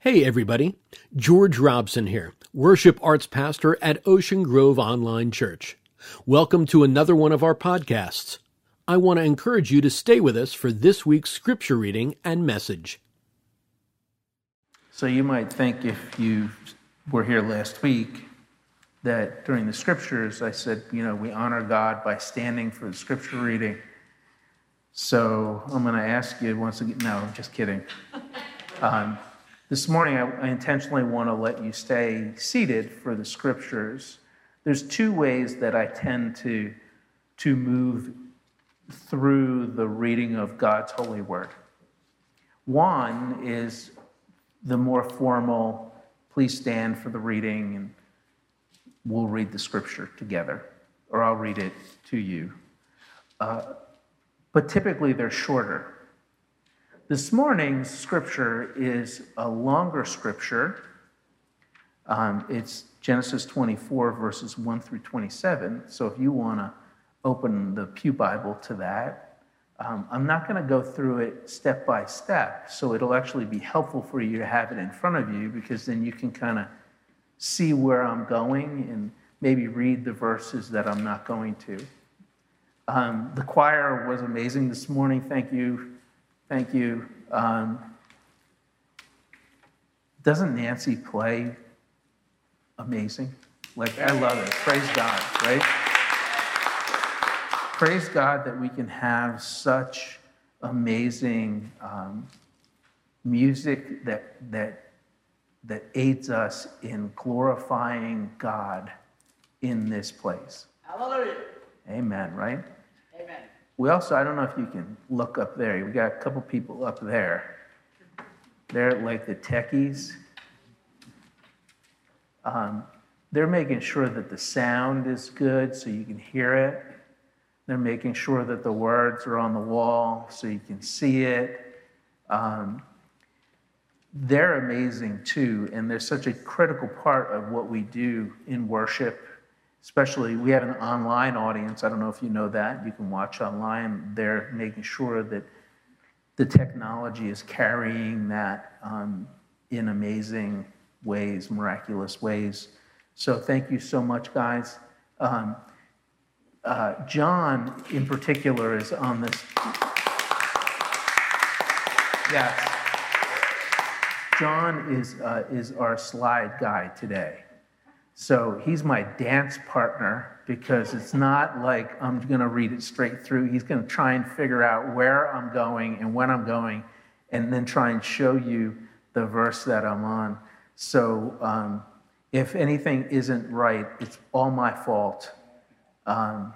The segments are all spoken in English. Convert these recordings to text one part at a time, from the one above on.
Hey, everybody. George Robson here, worship arts pastor at Ocean Grove Online Church. Welcome to another one of our podcasts. I want to encourage you to stay with us for this week's scripture reading and message. So, you might think if you were here last week that during the scriptures I said, you know, we honor God by standing for the scripture reading. So, I'm going to ask you once again, no, I'm just kidding. Um, this morning, I, intentionally want to let you stay seated for the scriptures. There's two ways that I tend to, to move through the reading of God's holy word. One is the more formal, please stand for the reading, and we'll read the scripture together, or I'll read it to you. Uh, but typically, they're shorter. This morning's scripture is a longer scripture. Um, it's Genesis 24, verses 1 through 27. So if you want to open the Pew Bible to that, um, I'm not going to go through it step by step. So it'll actually be helpful for you to have it in front of you because then you can kind of see where I'm going and maybe read the verses that I'm not going to. Um, the choir was amazing this morning. Thank you Thank you. Um, doesn't Nancy play amazing? Like, I love it. Praise God, right? Praise God that we can have such amazing um, music that, that, that aids us in glorifying God in this place. Hallelujah. Amen, right? We also, I don't know if you can look up there. We got a couple people up there. They're like the techies. Um, they're making sure that the sound is good so you can hear it. They're making sure that the words are on the wall so you can see it. Um, they're amazing too, and they're such a critical part of what we do in worship especially we have an online audience. I don't know if you know that. You can watch online. They're making sure that the technology is carrying that um, in amazing ways, miraculous ways. So thank you so much, guys. Um, uh, John, in particular, is on this. Yes. John is, uh, is our slide guy today. So he's my dance partner because it's not like I'm going to read it straight through. He's going to try and figure out where I'm going and when I'm going, and then try and show you the verse that I'm on. So um, if anything isn't right, it's all my fault um,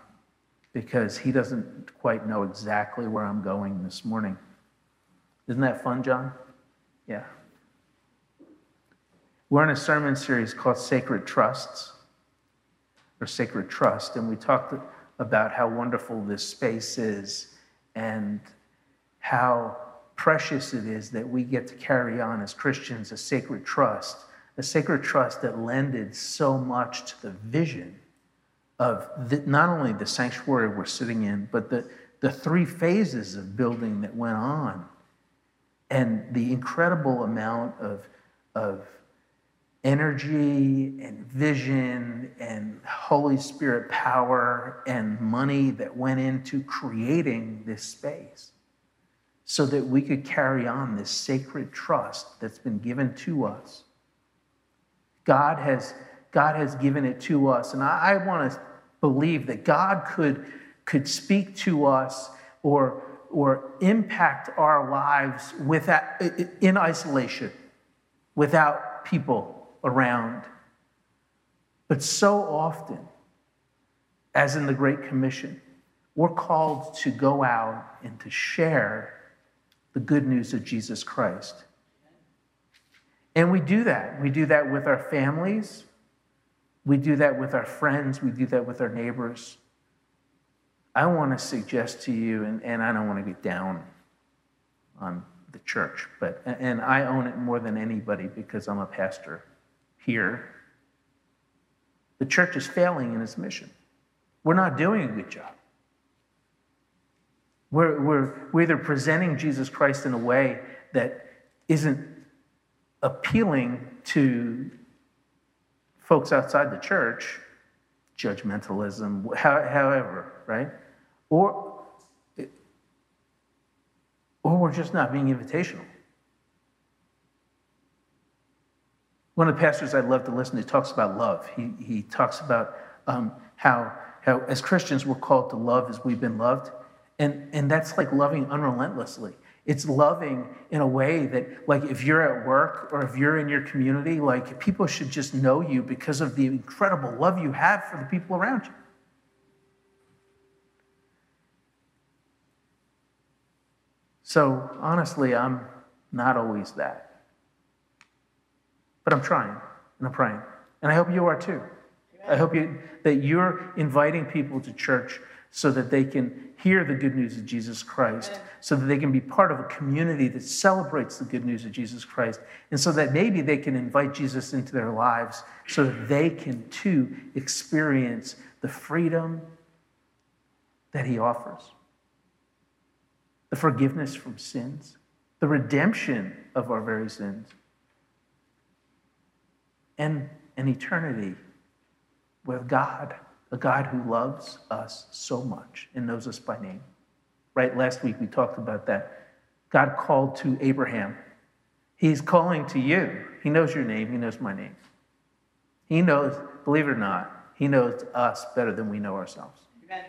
because he doesn't quite know exactly where I'm going this morning. Isn't that fun, John? Yeah. We're in a sermon series called Sacred Trusts, or Sacred Trust, and we talked about how wonderful this space is and how precious it is that we get to carry on as Christians a sacred trust, a sacred trust that lended so much to the vision of the, not only the sanctuary we're sitting in, but the, the three phases of building that went on and the incredible amount of, of energy and vision and Holy Spirit power and money that went into creating this space so that we could carry on this sacred trust that's been given to us. God has, God has given it to us. And I, I want to believe that God could, could speak to us or, or impact our lives without, in isolation, without people around. But so often, as in the Great Commission, we're called to go out and to share the good news of Jesus Christ. And we do that. We do that with our families. We do that with our friends. We do that with our neighbors. I want to suggest to you, and, and I don't want to get down on the church, but and I own it more than anybody because I'm a pastor here, the church is failing in its mission. We're not doing a good job. We're, we're, we're either presenting Jesus Christ in a way that isn't appealing to folks outside the church, judgmentalism, however, right? Or, or we're just not being invitational. One of the pastors I love to listen to talks about love. He, he talks about um, how, how, as Christians, we're called to love as we've been loved. And, and that's like loving unrelentlessly. It's loving in a way that, like, if you're at work or if you're in your community, like, people should just know you because of the incredible love you have for the people around you. So, honestly, I'm not always that. But I'm trying and I'm praying. And I hope you are too. I hope you, that you're inviting people to church so that they can hear the good news of Jesus Christ, so that they can be part of a community that celebrates the good news of Jesus Christ, and so that maybe they can invite Jesus into their lives so that they can too experience the freedom that he offers, the forgiveness from sins, the redemption of our very sins, and an eternity with God a God who loves us so much and knows us by name. Right? Last week we talked about that. God called to Abraham. He's calling to you. He knows your name, He knows my name. He knows, believe it or not, He knows us better than we know ourselves. Amen.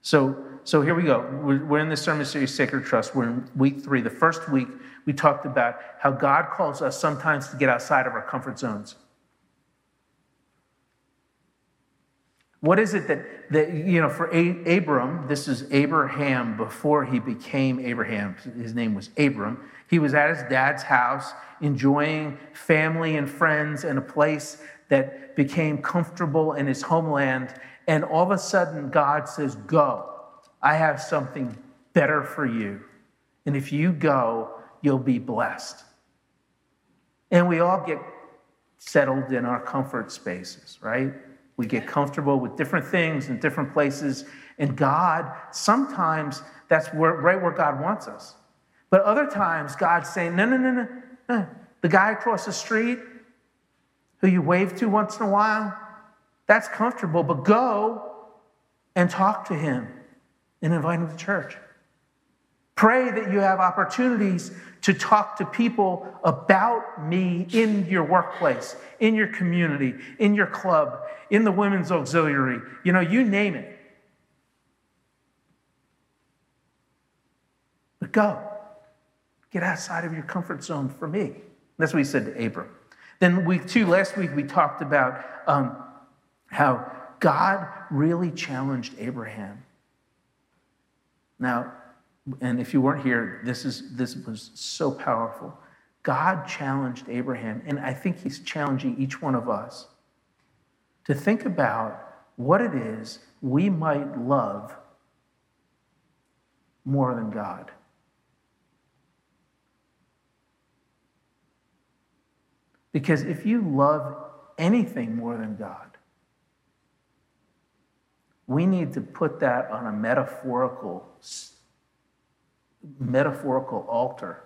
So, so here we go. We're, we're in the sermon series, Sacred Trust. We're in week three. The first week, we talked about how God calls us sometimes to get outside of our comfort zones. What is it that, that you know, for A- Abram, this is Abraham before he became Abraham. His name was Abram. He was at his dad's house, enjoying family and friends and a place that became comfortable in his homeland. And all of a sudden, God says, Go. I have something better for you. And if you go, you'll be blessed. And we all get settled in our comfort spaces, right? We get comfortable with different things in different places. And God, sometimes that's where, right where God wants us. But other times, God's saying, no, no, no, no, no. The guy across the street who you wave to once in a while, that's comfortable, but go and talk to him and invite him to church. Pray that you have opportunities to talk to people about me in your workplace, in your community, in your club, in the women's auxiliary. You know, you name it. But go. Get outside of your comfort zone for me. That's what he said to Abram. Then, week two, last week, we talked about um, how God really challenged Abraham. Now, and if you weren't here, this, is, this was so powerful. God challenged Abraham, and I think he's challenging each one of us to think about what it is we might love more than God. Because if you love anything more than God, we need to put that on a metaphorical metaphorical altar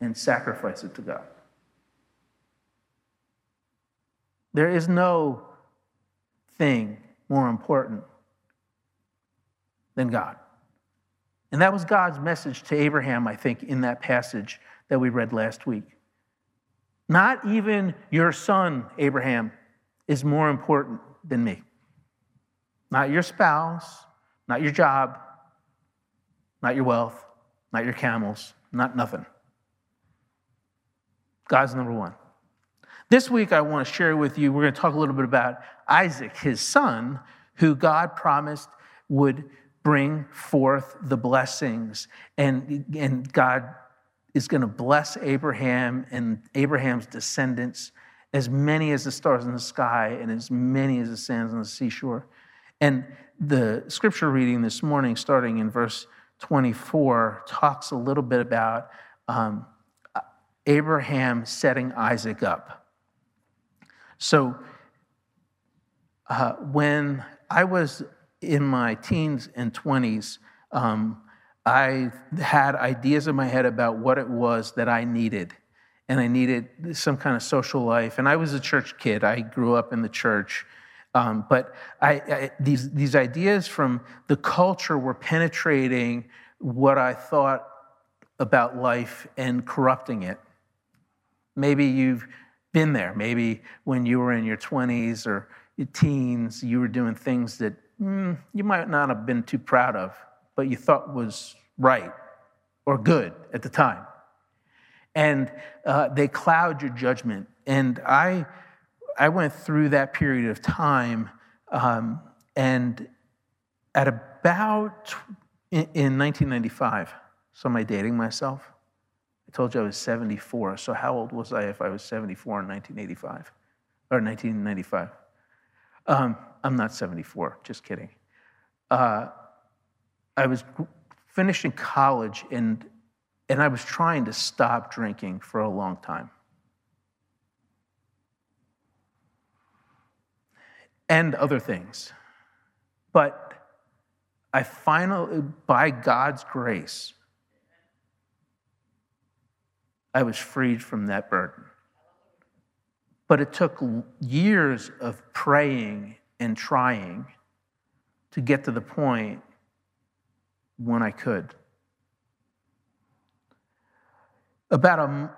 and sacrifice it to God. There is no thing more important than God. And that was God's message to Abraham, I think, in that passage that we read last week. Not even your son, Abraham, is more important than me. Not your spouse, not your job, not your wealth, not your camels, not nothing. God's number one. This week, I want to share with you, we're going to talk a little bit about Isaac, his son, who God promised would bring forth the blessings. And, and God is going to bless Abraham and Abraham's descendants, as many as the stars in the sky and as many as the sands on the seashore. And the scripture reading this morning, starting in verse 24 talks a little bit about um, Abraham setting Isaac up. So, uh, when I was in my teens and 20s, um, I had ideas in my head about what it was that I needed and I needed some kind of social life. And I was a church kid. I grew up in the church. Um, but I, I, these, these ideas from the culture were penetrating what I thought about life and corrupting it. Maybe you've been there. Maybe when you were in your 20s or your teens, you were doing things that mm, you might not have been too proud of, but you thought was right or good at the time. And uh, they cloud your judgment. And I, I went through that period of time, um, and at about in, in 1995, so am I dating myself? I told you I was 74. So how old was I if I was 74 in 1985 or 1995? Um, I'm not 74, just kidding. Uh, I was finishing college and, and I was trying to stop drinking for a long time. And other things. But I finally, by God's grace, I was freed from that burden. But it took years of praying and trying to get to the point when I could. About a,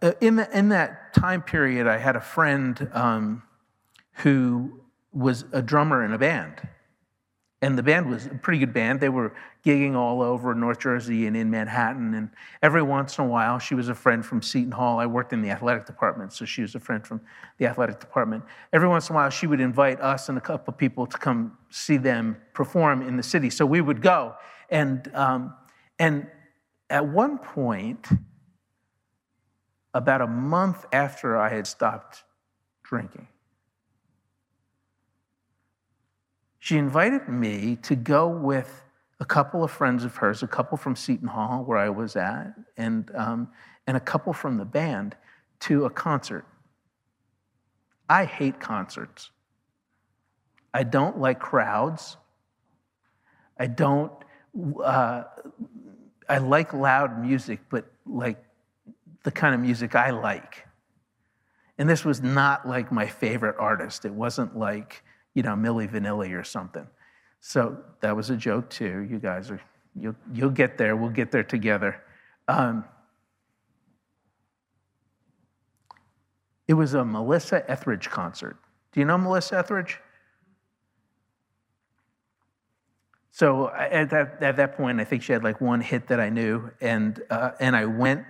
a in, the, in that time period, I had a friend um, who was a drummer in a band. And the band was a pretty good band. They were gigging all over North Jersey and in Manhattan. And every once in a while, she was a friend from Seton Hall. I worked in the athletic department, so she was a friend from the athletic department. Every once in a while, she would invite us and a couple of people to come see them perform in the city. So we would go. And, um, and at one point, about a month after I had stopped drinking, she invited me to go with a couple of friends of hers, a couple from Seton Hall, where I was at, and, um, and a couple from the band to a concert. I hate concerts. I don't like crowds. I don't, uh, I like loud music, but like the kind of music I like. And this was not like my favorite artist. It wasn't like, you know, Milli Vanilli or something. So that was a joke too. You guys are, you'll, you'll get there. We'll get there together. Um, it was a Melissa Etheridge concert. Do you know Melissa Etheridge? So at that, at that point, I think she had like one hit that I knew, and, uh, and I went.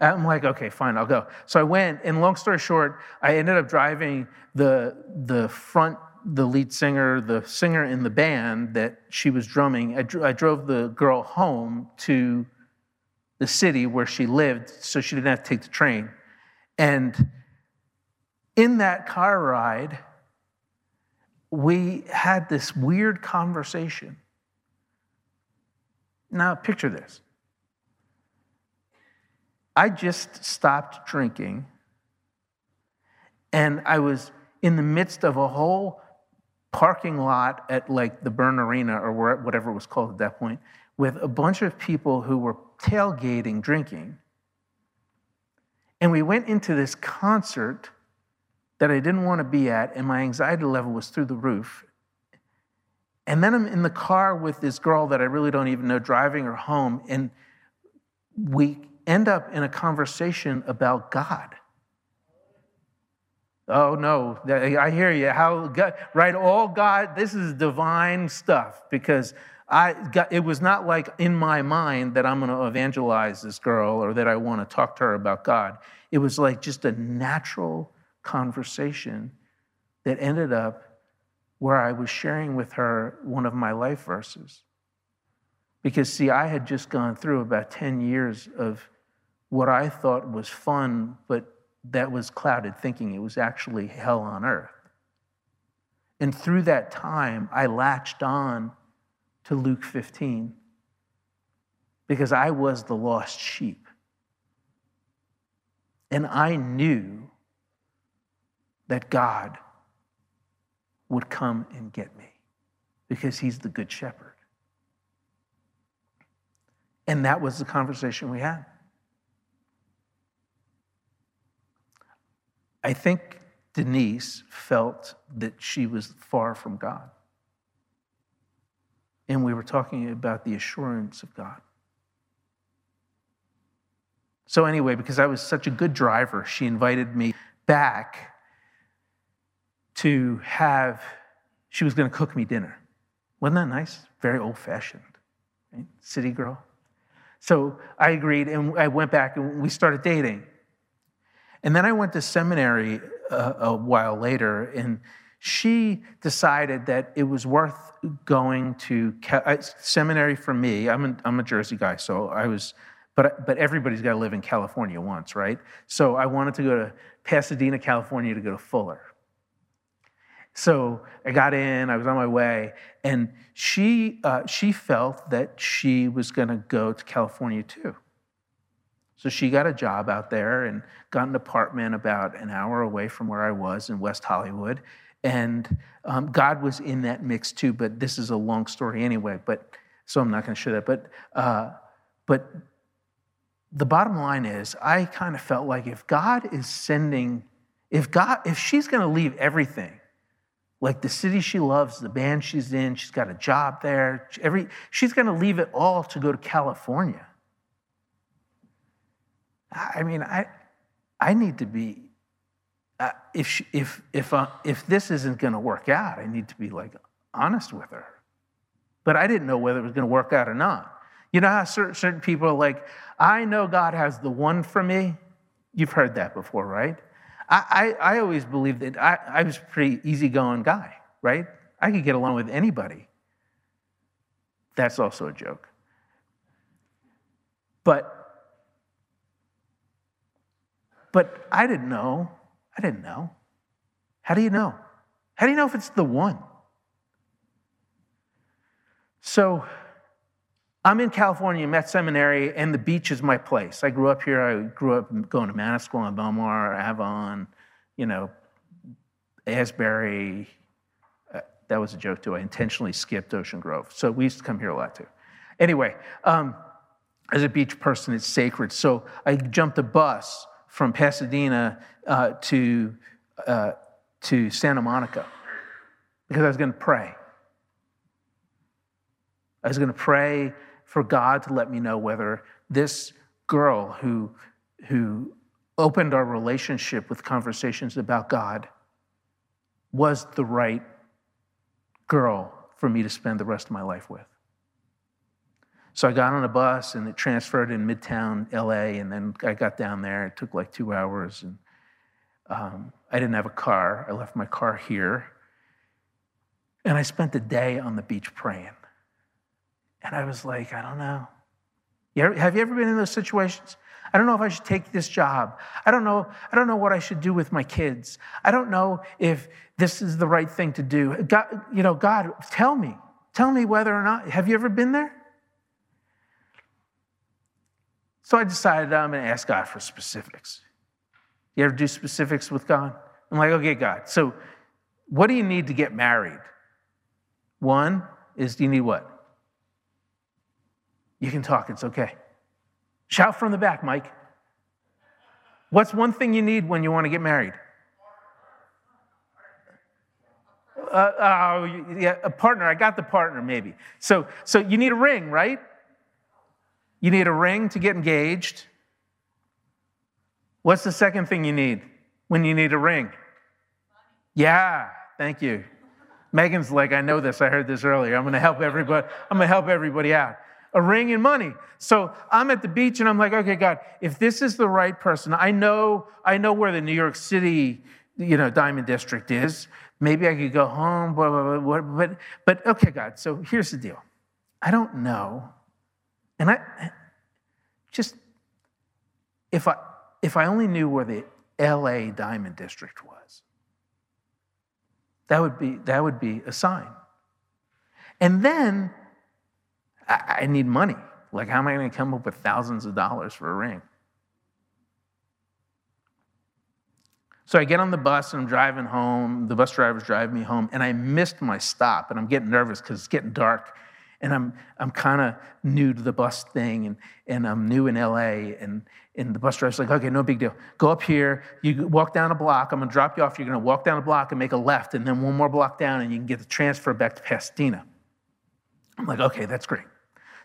I'm like, okay, fine, I'll go. So I went, and long story short, I ended up driving the, the front the lead singer, the singer in the band that she was drumming, I, I drove the girl home to the city where she lived so she didn't have to take the train. And in that car ride, we had this weird conversation. Now, picture this. I just stopped drinking, and I was in the midst of a whole parking lot at like the Byrne Arena or whatever it was called at that point with a bunch of people who were tailgating, drinking. And we went into this concert that I didn't want to be at, and my anxiety level was through the roof. And then I'm in the car with this girl that I really don't even know driving her home, and we end up in a conversation about God. Oh no, I hear you. How God, right? All God, this is divine stuff because I got, it was not like in my mind that I'm going to evangelize this girl or that I want to talk to her about God. It was like just a natural conversation that ended up where I was sharing with her one of my life verses. Because, see, I had just gone through about 10 years of what I thought was fun, but that was clouded thinking it was actually hell on earth. And through that time, I latched on to Luke 15 because I was the lost sheep. And I knew that God would come and get me because he's the good shepherd. And that was the conversation we had. I think Denise felt that she was far from God. And we were talking about the assurance of God. So, anyway, because I was such a good driver, she invited me back to have, she was going to cook me dinner. Wasn't that nice? Very old fashioned, right? City girl. So I agreed, and I went back and we started dating. And then I went to seminary a, uh, a while later, and she decided that it was worth going to seminary for me. I'm a, I'm a Jersey guy, so I was but, but everybody's got to live in California once, right? So I wanted to go to Pasadena, California to go to Fuller. So I got in, I was on my way, and she, uh, she felt that she was going to go to California too. So she got a job out there and got an apartment about an hour away from where I was in West Hollywood. And um, God was in that mix too, but this is a long story anyway, but so I'm not going to share that. But, uh, but the bottom line is, I kind of felt like if God is sending, if God, if she's going to leave everything, like the city she loves, the band she's in, she's got a job there, every, she's going to leave it all to go to California. I mean, I, I need to be, uh, if, she, if, if, uh, if this isn't going to work out, I need to be like honest with her. But I didn't know whether it was going to work out or not. You know how certain, certain people are like, I know God has the one for me? You've heard that before, right? I, I, I always believed that I, I was a pretty easygoing guy, right? I could get along with anybody. That's also a joke. But but I didn't know. I didn't know. How do you know? How do you know if it's the one? So I'm in California, Met Seminary, and the beach is my place. I grew up here. I grew up going to Manasquan and Belmar, Avon, you know, Asbury. Uh, that was a joke too. I intentionally skipped Ocean Grove. So we used to come here a lot too. Anyway, um, as a beach person, it's sacred. So I jumped a bus from Pasadena uh, to, uh, to Santa Monica because I was going to pray. I was going to pray for God to let me know whether this girl who, who opened our relationship with conversations about God was the right girl for me to spend the rest of my life with. So I got on a bus and it transferred in Midtown LA, and then I got down there. It took like two hours, and um, I didn't have a car. I left my car here, and I spent the day on the beach praying. And I was like, I don't know. have you ever been in those situations? I don't know if I should take this job. I don't know. I don't know what I should do with my kids. I don't know if this is the right thing to do. God, you know, God, tell me. Tell me whether or not. Have you ever been there? So I decided I'm going to ask God for specifics. You ever do specifics with God? I'm like, okay, God. So, what do you need to get married? One is, do you need what? You can talk, it's okay. Shout from the back, Mike. What's one thing you need when you want to get married? Uh, uh, yeah, a partner. I got the partner, maybe. So, so you need a ring, right? You need a ring to get engaged. What's the second thing you need when you need a ring? Yeah, thank you. Megan's like, I know this. I heard this earlier. I'm going to help everybody. I'm going to help everybody out a ring and money. So I'm at the beach and I'm like, okay, God, if this is the right person, I know, I know where the New York City, you know, Diamond District is. Maybe I could go home, blah, blah, blah, but, but okay, God, so here's the deal. I don't know. And I just, if I, if I only knew where the LA Diamond District was, that would be, that would be a sign. And then I, I need money. Like, how am I going to come up with thousands of dollars for a ring? So I get on the bus and I'm driving home. The bus driver's driving me home, and I missed my stop, and I'm getting nervous because it's getting dark. And I'm, I'm kind of new to the bus thing, and, and I'm new in LA, and, and the bus driver's like, okay, no big deal. Go up here, you walk down a block, I'm gonna drop you off, you're gonna walk down a block and make a left, and then one more block down, and you can get the transfer back to Pasadena. I'm like, okay, that's great.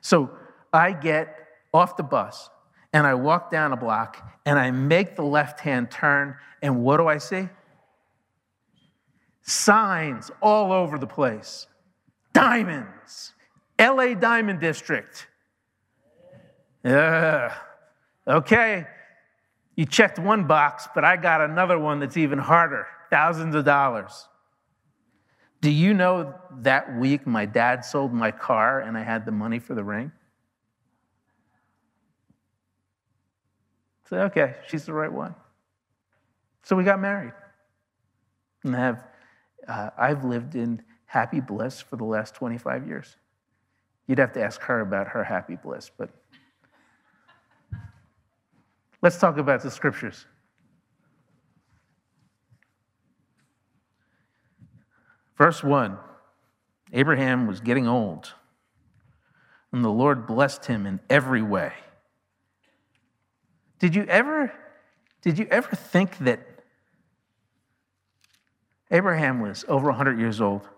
So I get off the bus, and I walk down a block, and I make the left hand turn, and what do I see? Signs all over the place. Diamonds. LA Diamond District. Yeah. Okay. You checked one box, but I got another one that's even harder thousands of dollars. Do you know that week my dad sold my car and I had the money for the ring? So, okay, she's the right one. So we got married. And have, uh, I've lived in happy bliss for the last 25 years. You'd have to ask her about her happy bliss, but let's talk about the scriptures. Verse 1 Abraham was getting old, and the Lord blessed him in every way. Did you ever, did you ever think that Abraham was over 100 years old?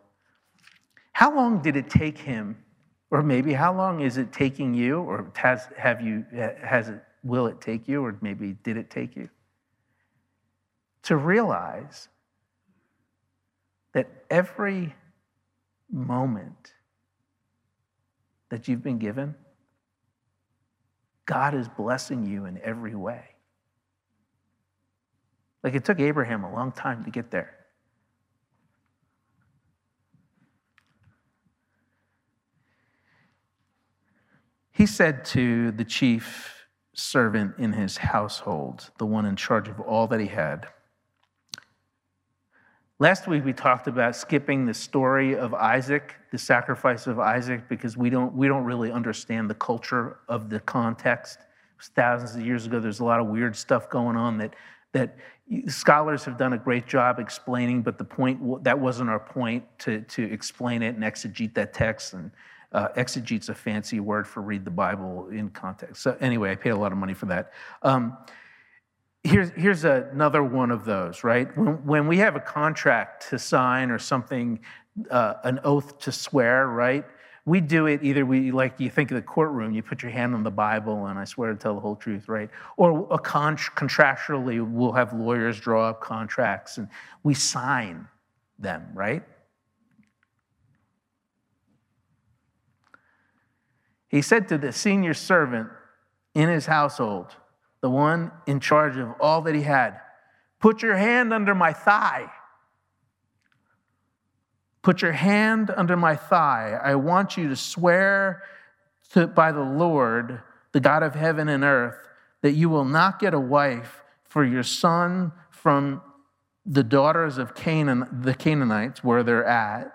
How long did it take him or maybe how long is it taking you, or has, have you, has it, will it take you, or maybe did it take you? To realize that every moment that you've been given, God is blessing you in every way. Like it took Abraham a long time to get there. He said to the chief servant in his household, the one in charge of all that he had, Last week we talked about skipping the story of Isaac, the sacrifice of Isaac, because we don't, we don't really understand the culture of the context. thousands of years ago. There's a lot of weird stuff going on that, that scholars have done a great job explaining, but the point that wasn't our point to, to explain it and exegete that text. And uh, exegete's a fancy word for read the Bible in context. So anyway, I paid a lot of money for that. Um, here's, here's another one of those, right? When, when we have a contract to sign or something, uh, an oath to swear, right? We do it either we, like you think of the courtroom, you put your hand on the Bible and I swear to tell the whole truth, right? Or a con- contractually, we'll have lawyers draw up contracts and we sign them, right? He said to the senior servant in his household, the one in charge of all that he had, Put your hand under my thigh. Put your hand under my thigh. I want you to swear to, by the Lord, the God of heaven and earth, that you will not get a wife for your son from the daughters of Canaan, the Canaanites, where they're at,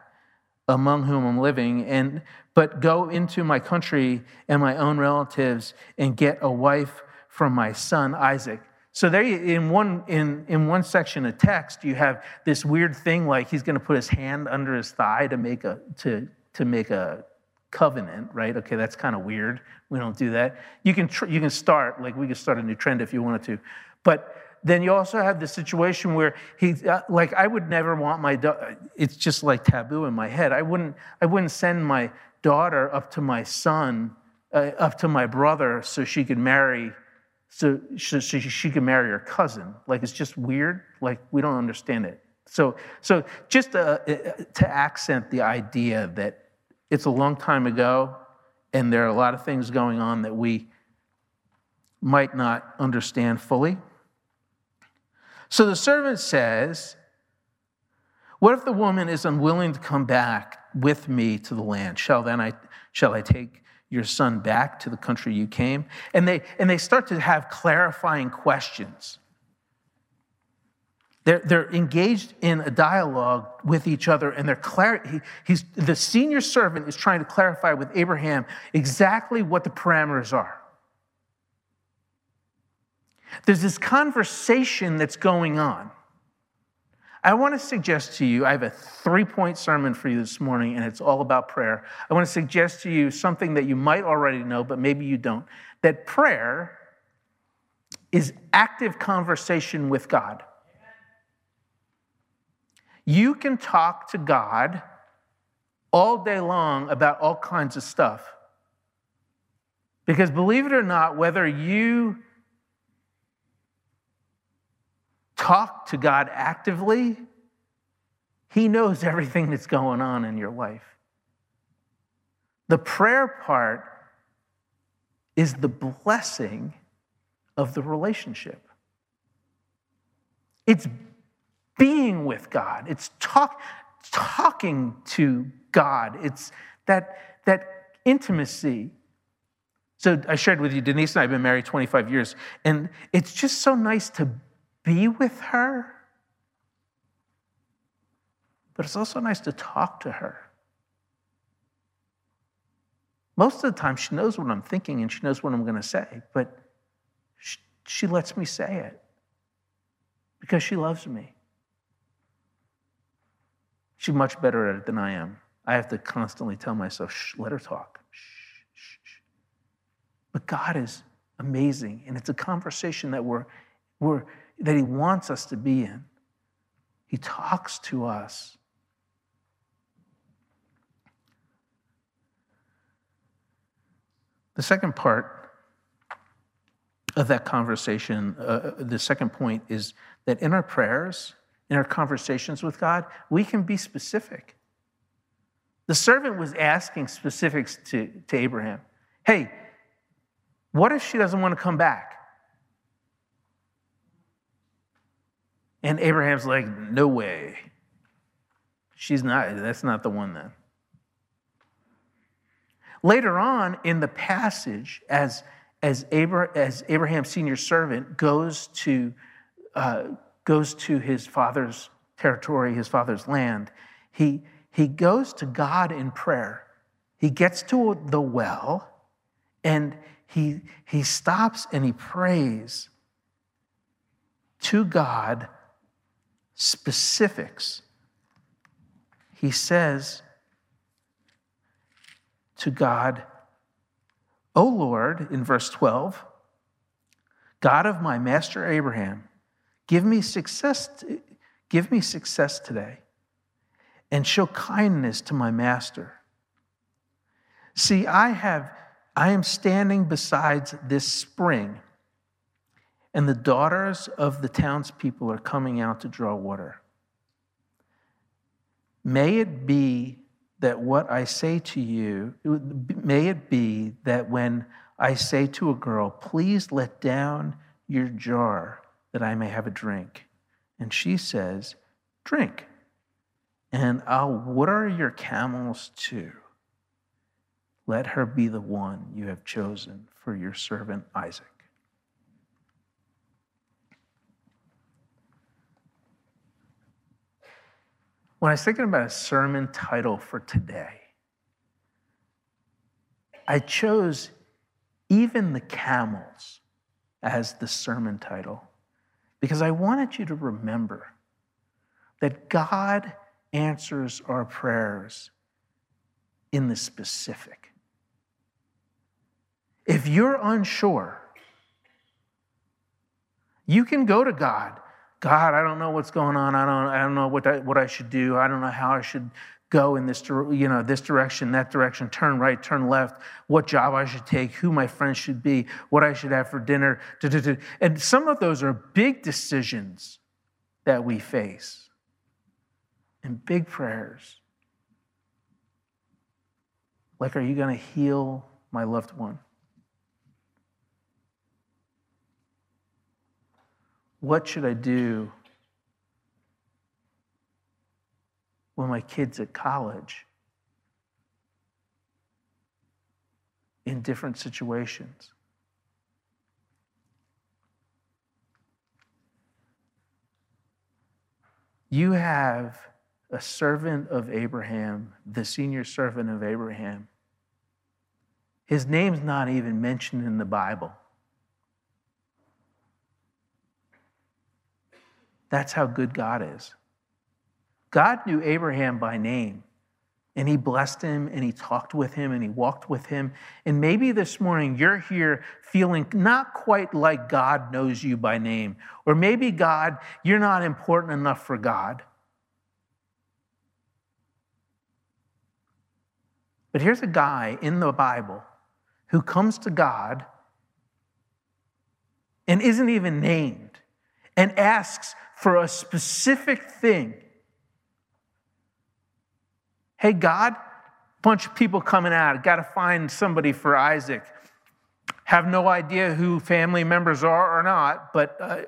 among whom I'm living, and but go into my country and my own relatives and get a wife from my son Isaac. So there in one in, in one section of text, you have this weird thing like he's to put his hand under his thigh to make a to to make a covenant, right? Okay, that's kind of weird. We don't do that. You can tr- you can start like we can start a new trend if you wanted to, but then you also have the situation where he uh, like I would never want my daughter. It's just like taboo in my head. I wouldn't I wouldn't send my daughter up to my son, uh, up to my brother, so she could marry so she, she could marry her cousin. Like it's just weird. Like we don't understand it. So, so just uh, uh, to accent the idea that it's a long time ago and there are a lot of things going on that we might not understand fully. So the servant says, What if the woman is unwilling to come back with me to the land? Shall then I shall I take your son back to the country you came? And they, and they start to have clarifying questions. They're, they're engaged in a dialogue with each other, and they're clar- he, he's, the senior servant is trying to clarify with Abraham exactly what the parameters are. There's this conversation that's going on. I want to suggest to you, I have a three point sermon for you this morning, and it's all about prayer. I want to suggest to you something that you might already know, but maybe you don't that prayer is active conversation with God. You can talk to God all day long about all kinds of stuff. Because believe it or not, whether you talk to God actively, He knows everything that's going on in your life. The prayer part is the blessing of the relationship. It's being with God, it's talk, talking to God, it's that, that intimacy. So I shared with you, Denise and I have been married 25 years, and it's just so nice to be with her, but it's also nice to talk to her. Most of the time, she knows what I'm thinking and she knows what I'm going to say, but she, she lets me say it because she loves me. She's much better at it than I am. I have to constantly tell myself, shh, let her talk. Shh, shh, shh. But God is amazing, and it's a conversation that we're, we're that He wants us to be in. He talks to us. The second part of that conversation, uh, the second point is that in our prayers, in our conversations with God, we can be specific. The servant was asking specifics to, to Abraham. Hey, what if she doesn't want to come back? And Abraham's like, no way. She's not, that's not the one then. Later on in the passage, as, as, Abra, as Abraham's senior servant goes to, uh, goes to his father's territory, his father's land, he, he goes to God in prayer. He gets to the well and he, he stops and he prays to God specifics. He says to God, O Lord, in verse 12, God of my master Abraham, give me success, give me success today and show kindness to my master. See, I have I am standing beside this spring and the daughters of the townspeople are coming out to draw water. May it be that what I say to you, may it be that when I say to a girl, please let down your jar that I may have a drink. And she says, drink. And I'll water your camels too. Let her be the one you have chosen for your servant Isaac. When I was thinking about a sermon title for today, I chose even the camels as the sermon title because I wanted you to remember that God answers our prayers in the specific. If you're unsure, you can go to God God, I don't know what's going on. I don't, I don't know what I, what I should do. I don't know how I should go in this, you know, this direction, that direction, turn right, turn left, what job I should take, who my friends should be, what I should have for dinner. And some of those are big decisions that we face and big prayers. Like, are you going to heal my loved one? What should I do when my kid's at college in different situations? You have a servant of Abraham, the senior servant of Abraham. His name's not even mentioned in the Bible. That's how good God is. God knew Abraham by name. And he blessed him and he talked with him and he walked with him. And maybe this morning you're here feeling not quite like God knows you by name. Or maybe God, you're not important enough for God. But here's a guy in the Bible who comes to God and isn't even named and asks for a specific thing Hey, God, bunch of people coming out. Got to find somebody for Isaac. Have no idea who family members are or not, but uh,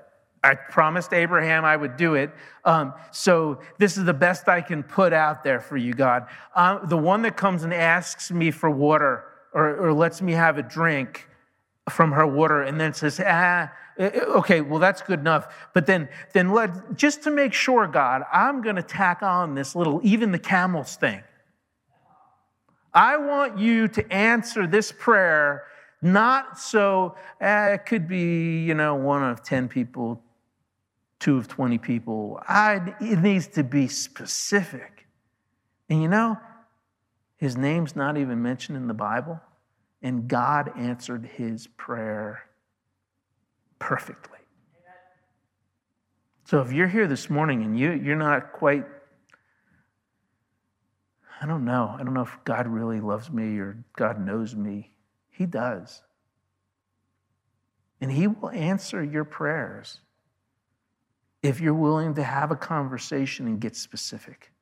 I promised Abraham I would do it. Um, so this is the best I can put out there for you, God. Uh, the one that comes and asks me for water or, or lets me have a drink from her water and then says, ah, eh, eh, okay, well, that's good enough. But then, then let, just to make sure, God, I'm going to tack on this little, even the camels thing. I want you to answer this prayer not so, eh, it could be, you know, one of 10 people, two of 20 people. I, it needs to be specific. And you know, his name's not even mentioned in the Bible, and God answered his prayer perfectly. So if you're here this morning and you, you're not quite, I don't know, I don't know if God really loves me or God knows me. He does. And He will answer your prayers if you're willing to have a conversation and get specific.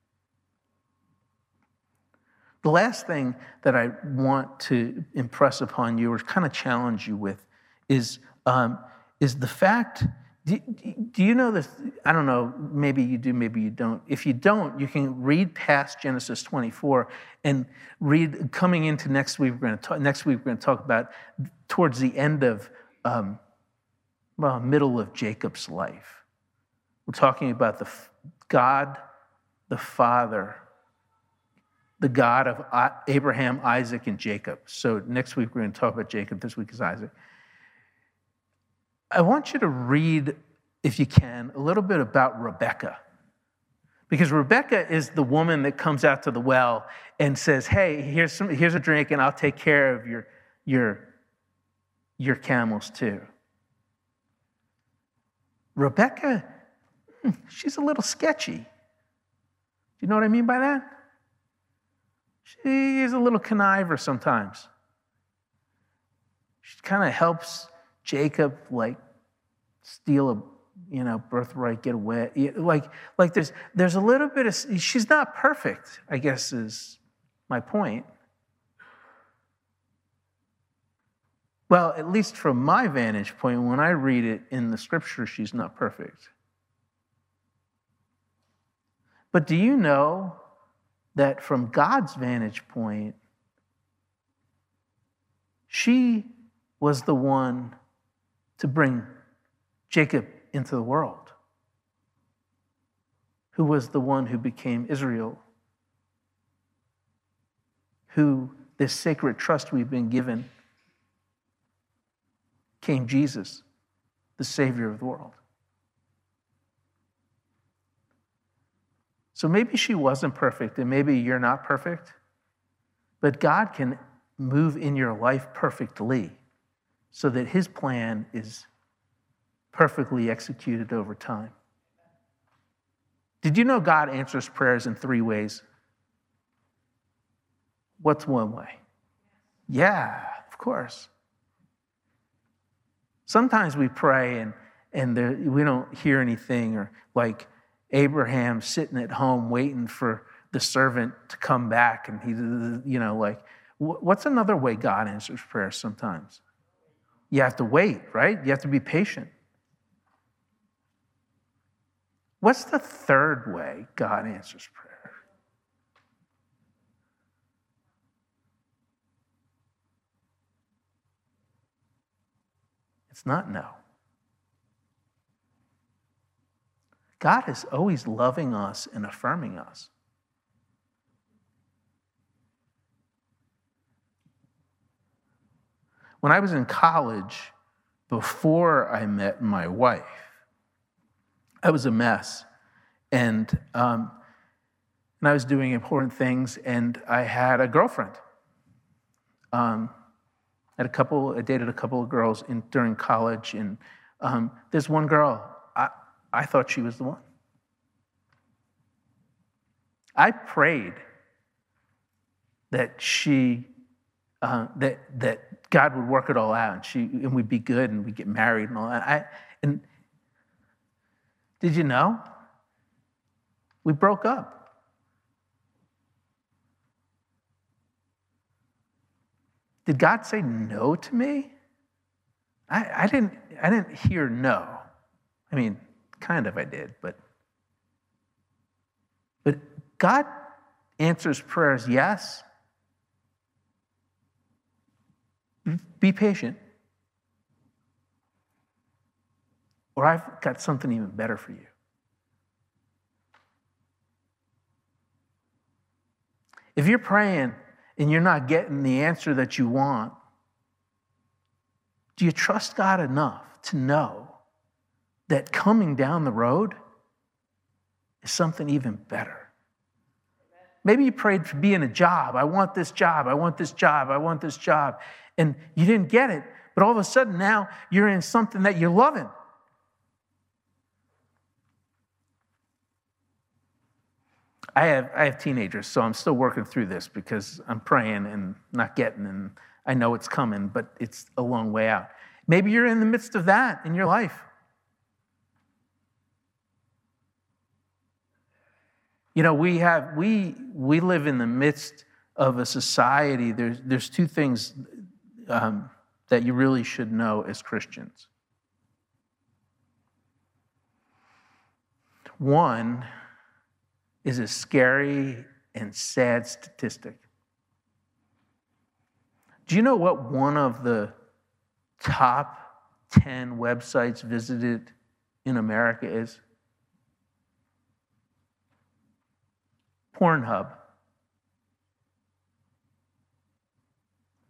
The last thing that I want to impress upon you or kind of challenge you with is um, is the fact do, do, you know this? I don't know, maybe you do, maybe you don't. If you don't, you can read past Genesis 24 and read coming into next week. We're going to talk, next week we're going to talk about towards the end of, um, well, middle of Jacob's life. We're talking about the God, the Father, the God of Abraham, Isaac, and Jacob. So next week we're going to talk about Jacob. This week is Isaac. I want you to read, if you can, a little bit about Rebecca. Because Rebecca is the woman that comes out to the well and says, Hey, here's, some, here's a drink, and I'll take care of your, your, your camels too. Rebecca, hmm, she's a little sketchy. Do you know what I mean by that? She's a little conniver sometimes. She kind of helps Jacob like steal a you know birthright, get away. Like like there's there's a little bit of she's not perfect. I guess is my point. Well, at least from my vantage point, when I read it in the scripture, she's not perfect. But do you know that from God's vantage point, she was the one to bring Jacob into the world, who was the one who became Israel, who this sacred trust we've been given came Jesus, the Savior of the world. So maybe she wasn't perfect, and maybe you're not perfect, but God can move in your life perfectly so that his plan is perfectly executed over time. Did you know God answers prayers in three ways? What's one way? Yeah, of course. Sometimes we pray and, and there, we don't hear anything, or like Abraham sitting at home waiting for the servant to come back, and he, you know, like, what's another way God answers prayer sometimes? You have to wait, right? You have to be patient. What's the third way God answers prayer? It's not no. God is always loving us and affirming us. When I was in college, before I met my wife, I was a mess. And um, and I was doing important things, and I had a girlfriend. Um, had a couple, I dated a couple of girls in, during college, and um, there's one girl, I, thought she was the one. I prayed that she, uh, that, that God would work it all out and, she, and we'd be good and we'd get married and all that. I, and did you know? We broke up. Did God say no to me? I, I, didn't, I didn't hear no. I mean, kind of I did, but but God answers prayers yes. Be patient. Or I've got something even better for you. If you're praying and you're not getting the answer that you want, do you trust God enough to know that coming down the road is something even better? Maybe you prayed for be in a job. I want this job. I want this job. I want this job. And you didn't get it. But all of a sudden now you're in something that you're loving. I have, I have teenagers, so I'm still working through this because I'm praying and not getting, and I know it's coming, but it's a long way out. Maybe you're in the midst of that in your life. You know, we have we we live in the midst of a society. There's there's two things um, that you really should know as Christians. One is a scary and sad statistic. Do you know what one of the top 10 websites visited in America is? Pornhub.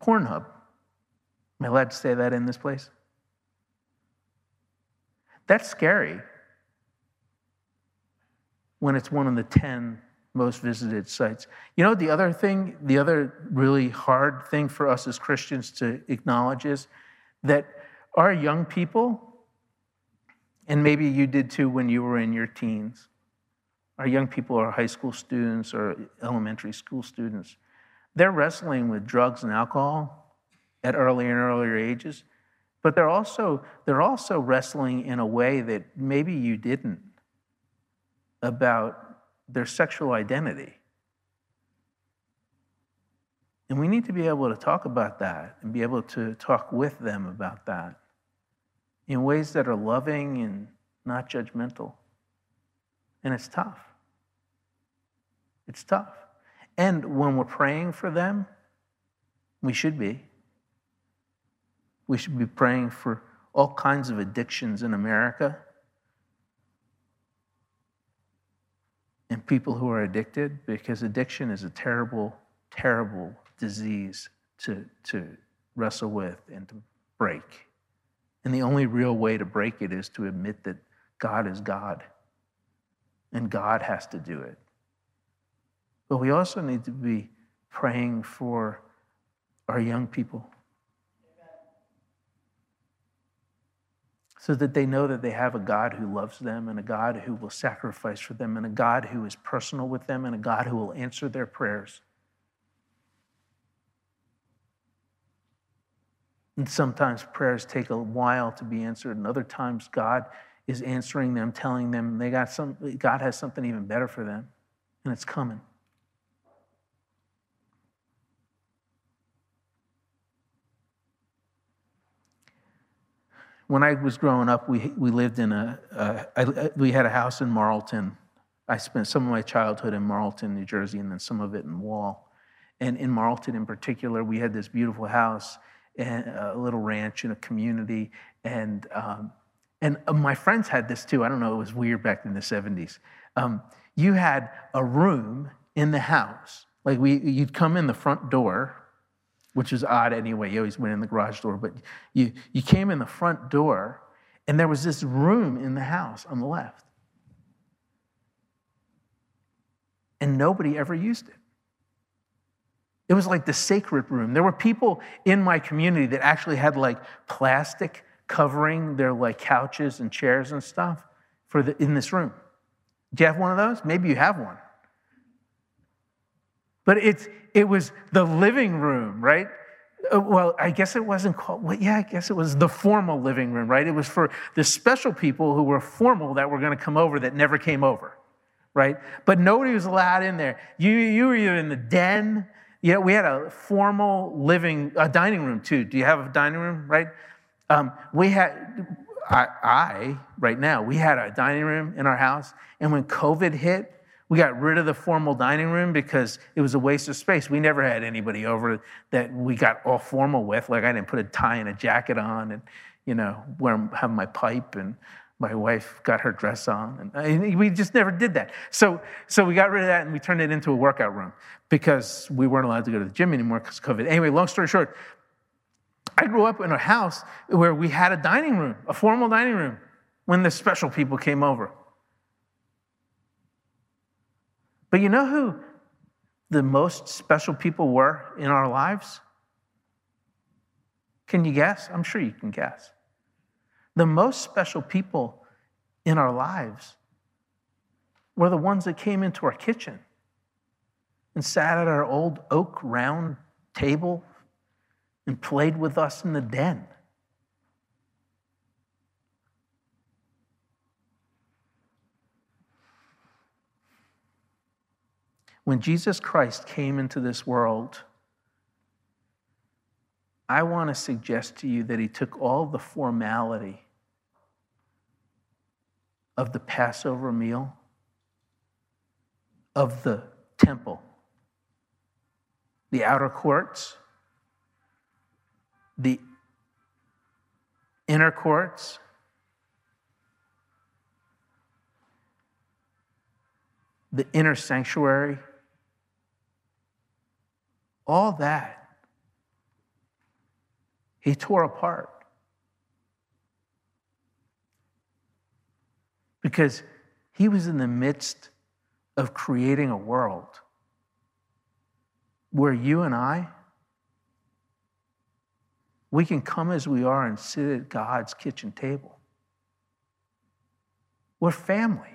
Pornhub. Am I allowed to say that in this place? That's scary when it's one of the 10 most visited sites. You know, the other thing, the other really hard thing for us as Christians to acknowledge is that our young people, and maybe you did too when you were in your teens, our young people are high school students or elementary school students, they're wrestling with drugs and alcohol at earlier and earlier ages, but they're also, they're also wrestling in a way that maybe you didn't about their sexual identity. And we need to be able to talk about that and be able to talk with them about that in ways that are loving and not judgmental. And it's tough. It's tough. And when we're praying for them, we should be. We should be praying for all kinds of addictions in America and people who are addicted because addiction is a terrible, terrible disease to, to wrestle with and to break. And the only real way to break it is to admit that God is God and God has to do it. But we also need to be praying for our young people so that they know that they have a God who loves them and a God who will sacrifice for them and a God who is personal with them and a God who will answer their prayers. And sometimes prayers take a while to be answered, and other times God is answering them, telling them they got some, God has something even better for them, and it's coming. when I was growing up, we, we lived in a, uh, I, we had a house in Marlton. I spent some of my childhood in Marlton, New Jersey, and then some of it in Wall. And in Marlton in particular, we had this beautiful house and a little ranch in a community. And, um, and my friends had this too. I don't know, it was weird back in the 70s. Um, you had a room in the house. Like we, you'd come in the front door, which is odd anyway. You always went in the garage door, but you, you came in the front door, and there was this room in the house on the left. and nobody ever used it. It was like the sacred room. There were people in my community that actually had like plastic covering their like couches and chairs and stuff for the, in this room. Do you have one of those? Maybe you have one. But it's, it was the living room, right? Uh, well, I guess it wasn't called, well, yeah, I guess it was the formal living room, right? It was for the special people who were formal that were going to come over that never came over, right? But nobody was allowed in there. You, you were either in the den, yeah, we had a formal living, a dining room too. Do you have a dining room, right? Um, we had, I, I, right now, we had a dining room in our house, and when COVID hit, we got rid of the formal dining room because it was a waste of space. We never had anybody over that we got all formal with. Like I didn't put a tie and a jacket on and, you know, wear, have my pipe and my wife got her dress on. And we just never did that. So, so we got rid of that and we turned it into a workout room because we weren't allowed to go to the gym anymore because COVID. Anyway, long story short, I grew up in a house where we had a dining room, a formal dining room, when the special people came over. But you know who the most special people were in our lives? Can you guess? I'm sure you can guess. The most special people in our lives were the ones that came into our kitchen and sat at our old oak round table and played with us in the den. When Jesus Christ came into this world, I want to suggest to you that he took all the formality of the Passover meal, of the temple, the outer courts, the inner courts, the inner sanctuary, all that, he tore apart. Because he was in the midst of creating a world where you and I, we can come as we are and sit at God's kitchen table. We're family.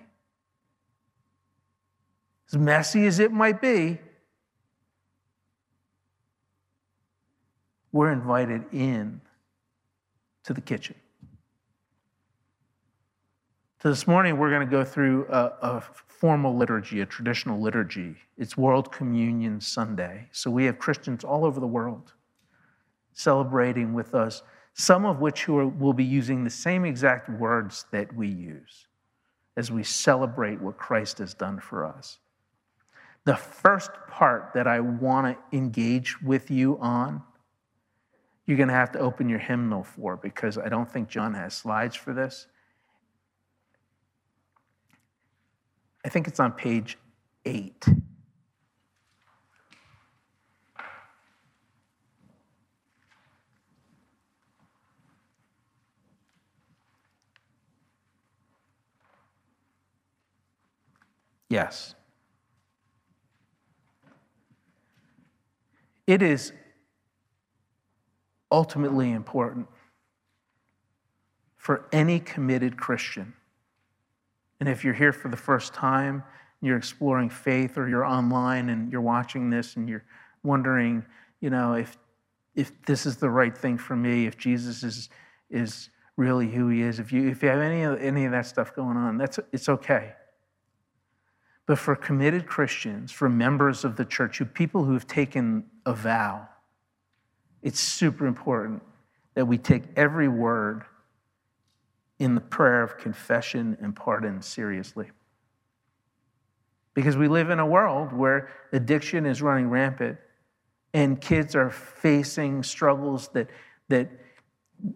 As messy as it might be, we're invited in to the kitchen. So this morning we're going to go through a, a, formal liturgy, a traditional liturgy. It's World Communion Sunday. So we have Christians all over the world celebrating with us, some of which are, will be using the same exact words that we use as we celebrate what Christ has done for us. The first part that I want to engage with you on you're going to have to open your hymnal for because I don't think John has slides for this. I think it's on page eight. Yes. It is ultimately important for any committed Christian. And if you're here for the first time, you're exploring faith, or you're online and you're watching this and you're wondering, you know, if if this is the right thing for me, if Jesus is is really who he is, if you if you have any of any of that stuff going on, that's it's okay. But for committed Christians, for members of the church, who people who have taken a vow, it's super important that we take every word in the prayer of confession and pardon seriously. Because we live in a world where addiction is running rampant and kids are facing struggles that, that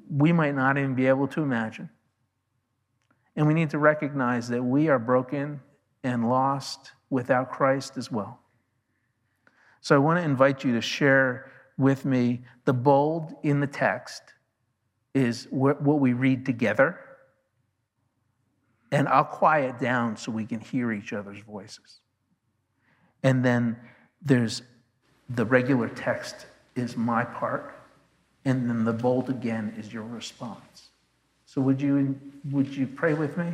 we might not even be able to imagine. And we need to recognize that we are broken and lost without Christ as well. So I want to invite you to share with me. The bold in the text is what we read together. And I'll quiet down so we can hear each other's voices. And then there's the regular text is my part, and then the bold again is your response. So would you would you pray with me?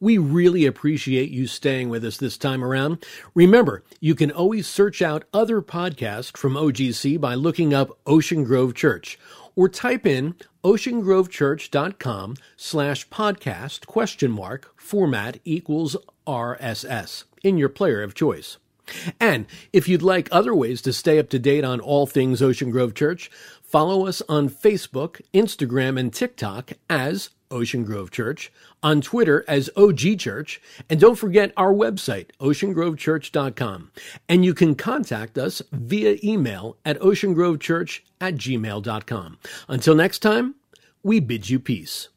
We really appreciate you staying with us this time around. Remember, you can always search out other podcasts from OGC by looking up Ocean Grove Church or type in oceangrovechurch.com slash podcast question mark format equals RSS in your player of choice. And if you'd like other ways to stay up to date on all things Ocean Grove Church, follow us on Facebook, Instagram, and TikTok as Ocean Grove Church, on Twitter as OG Church, and don't forget our website, oceangrovechurch.com. And you can contact us via email at oceangrovechurch at gmail.com. Until next time, we bid you peace.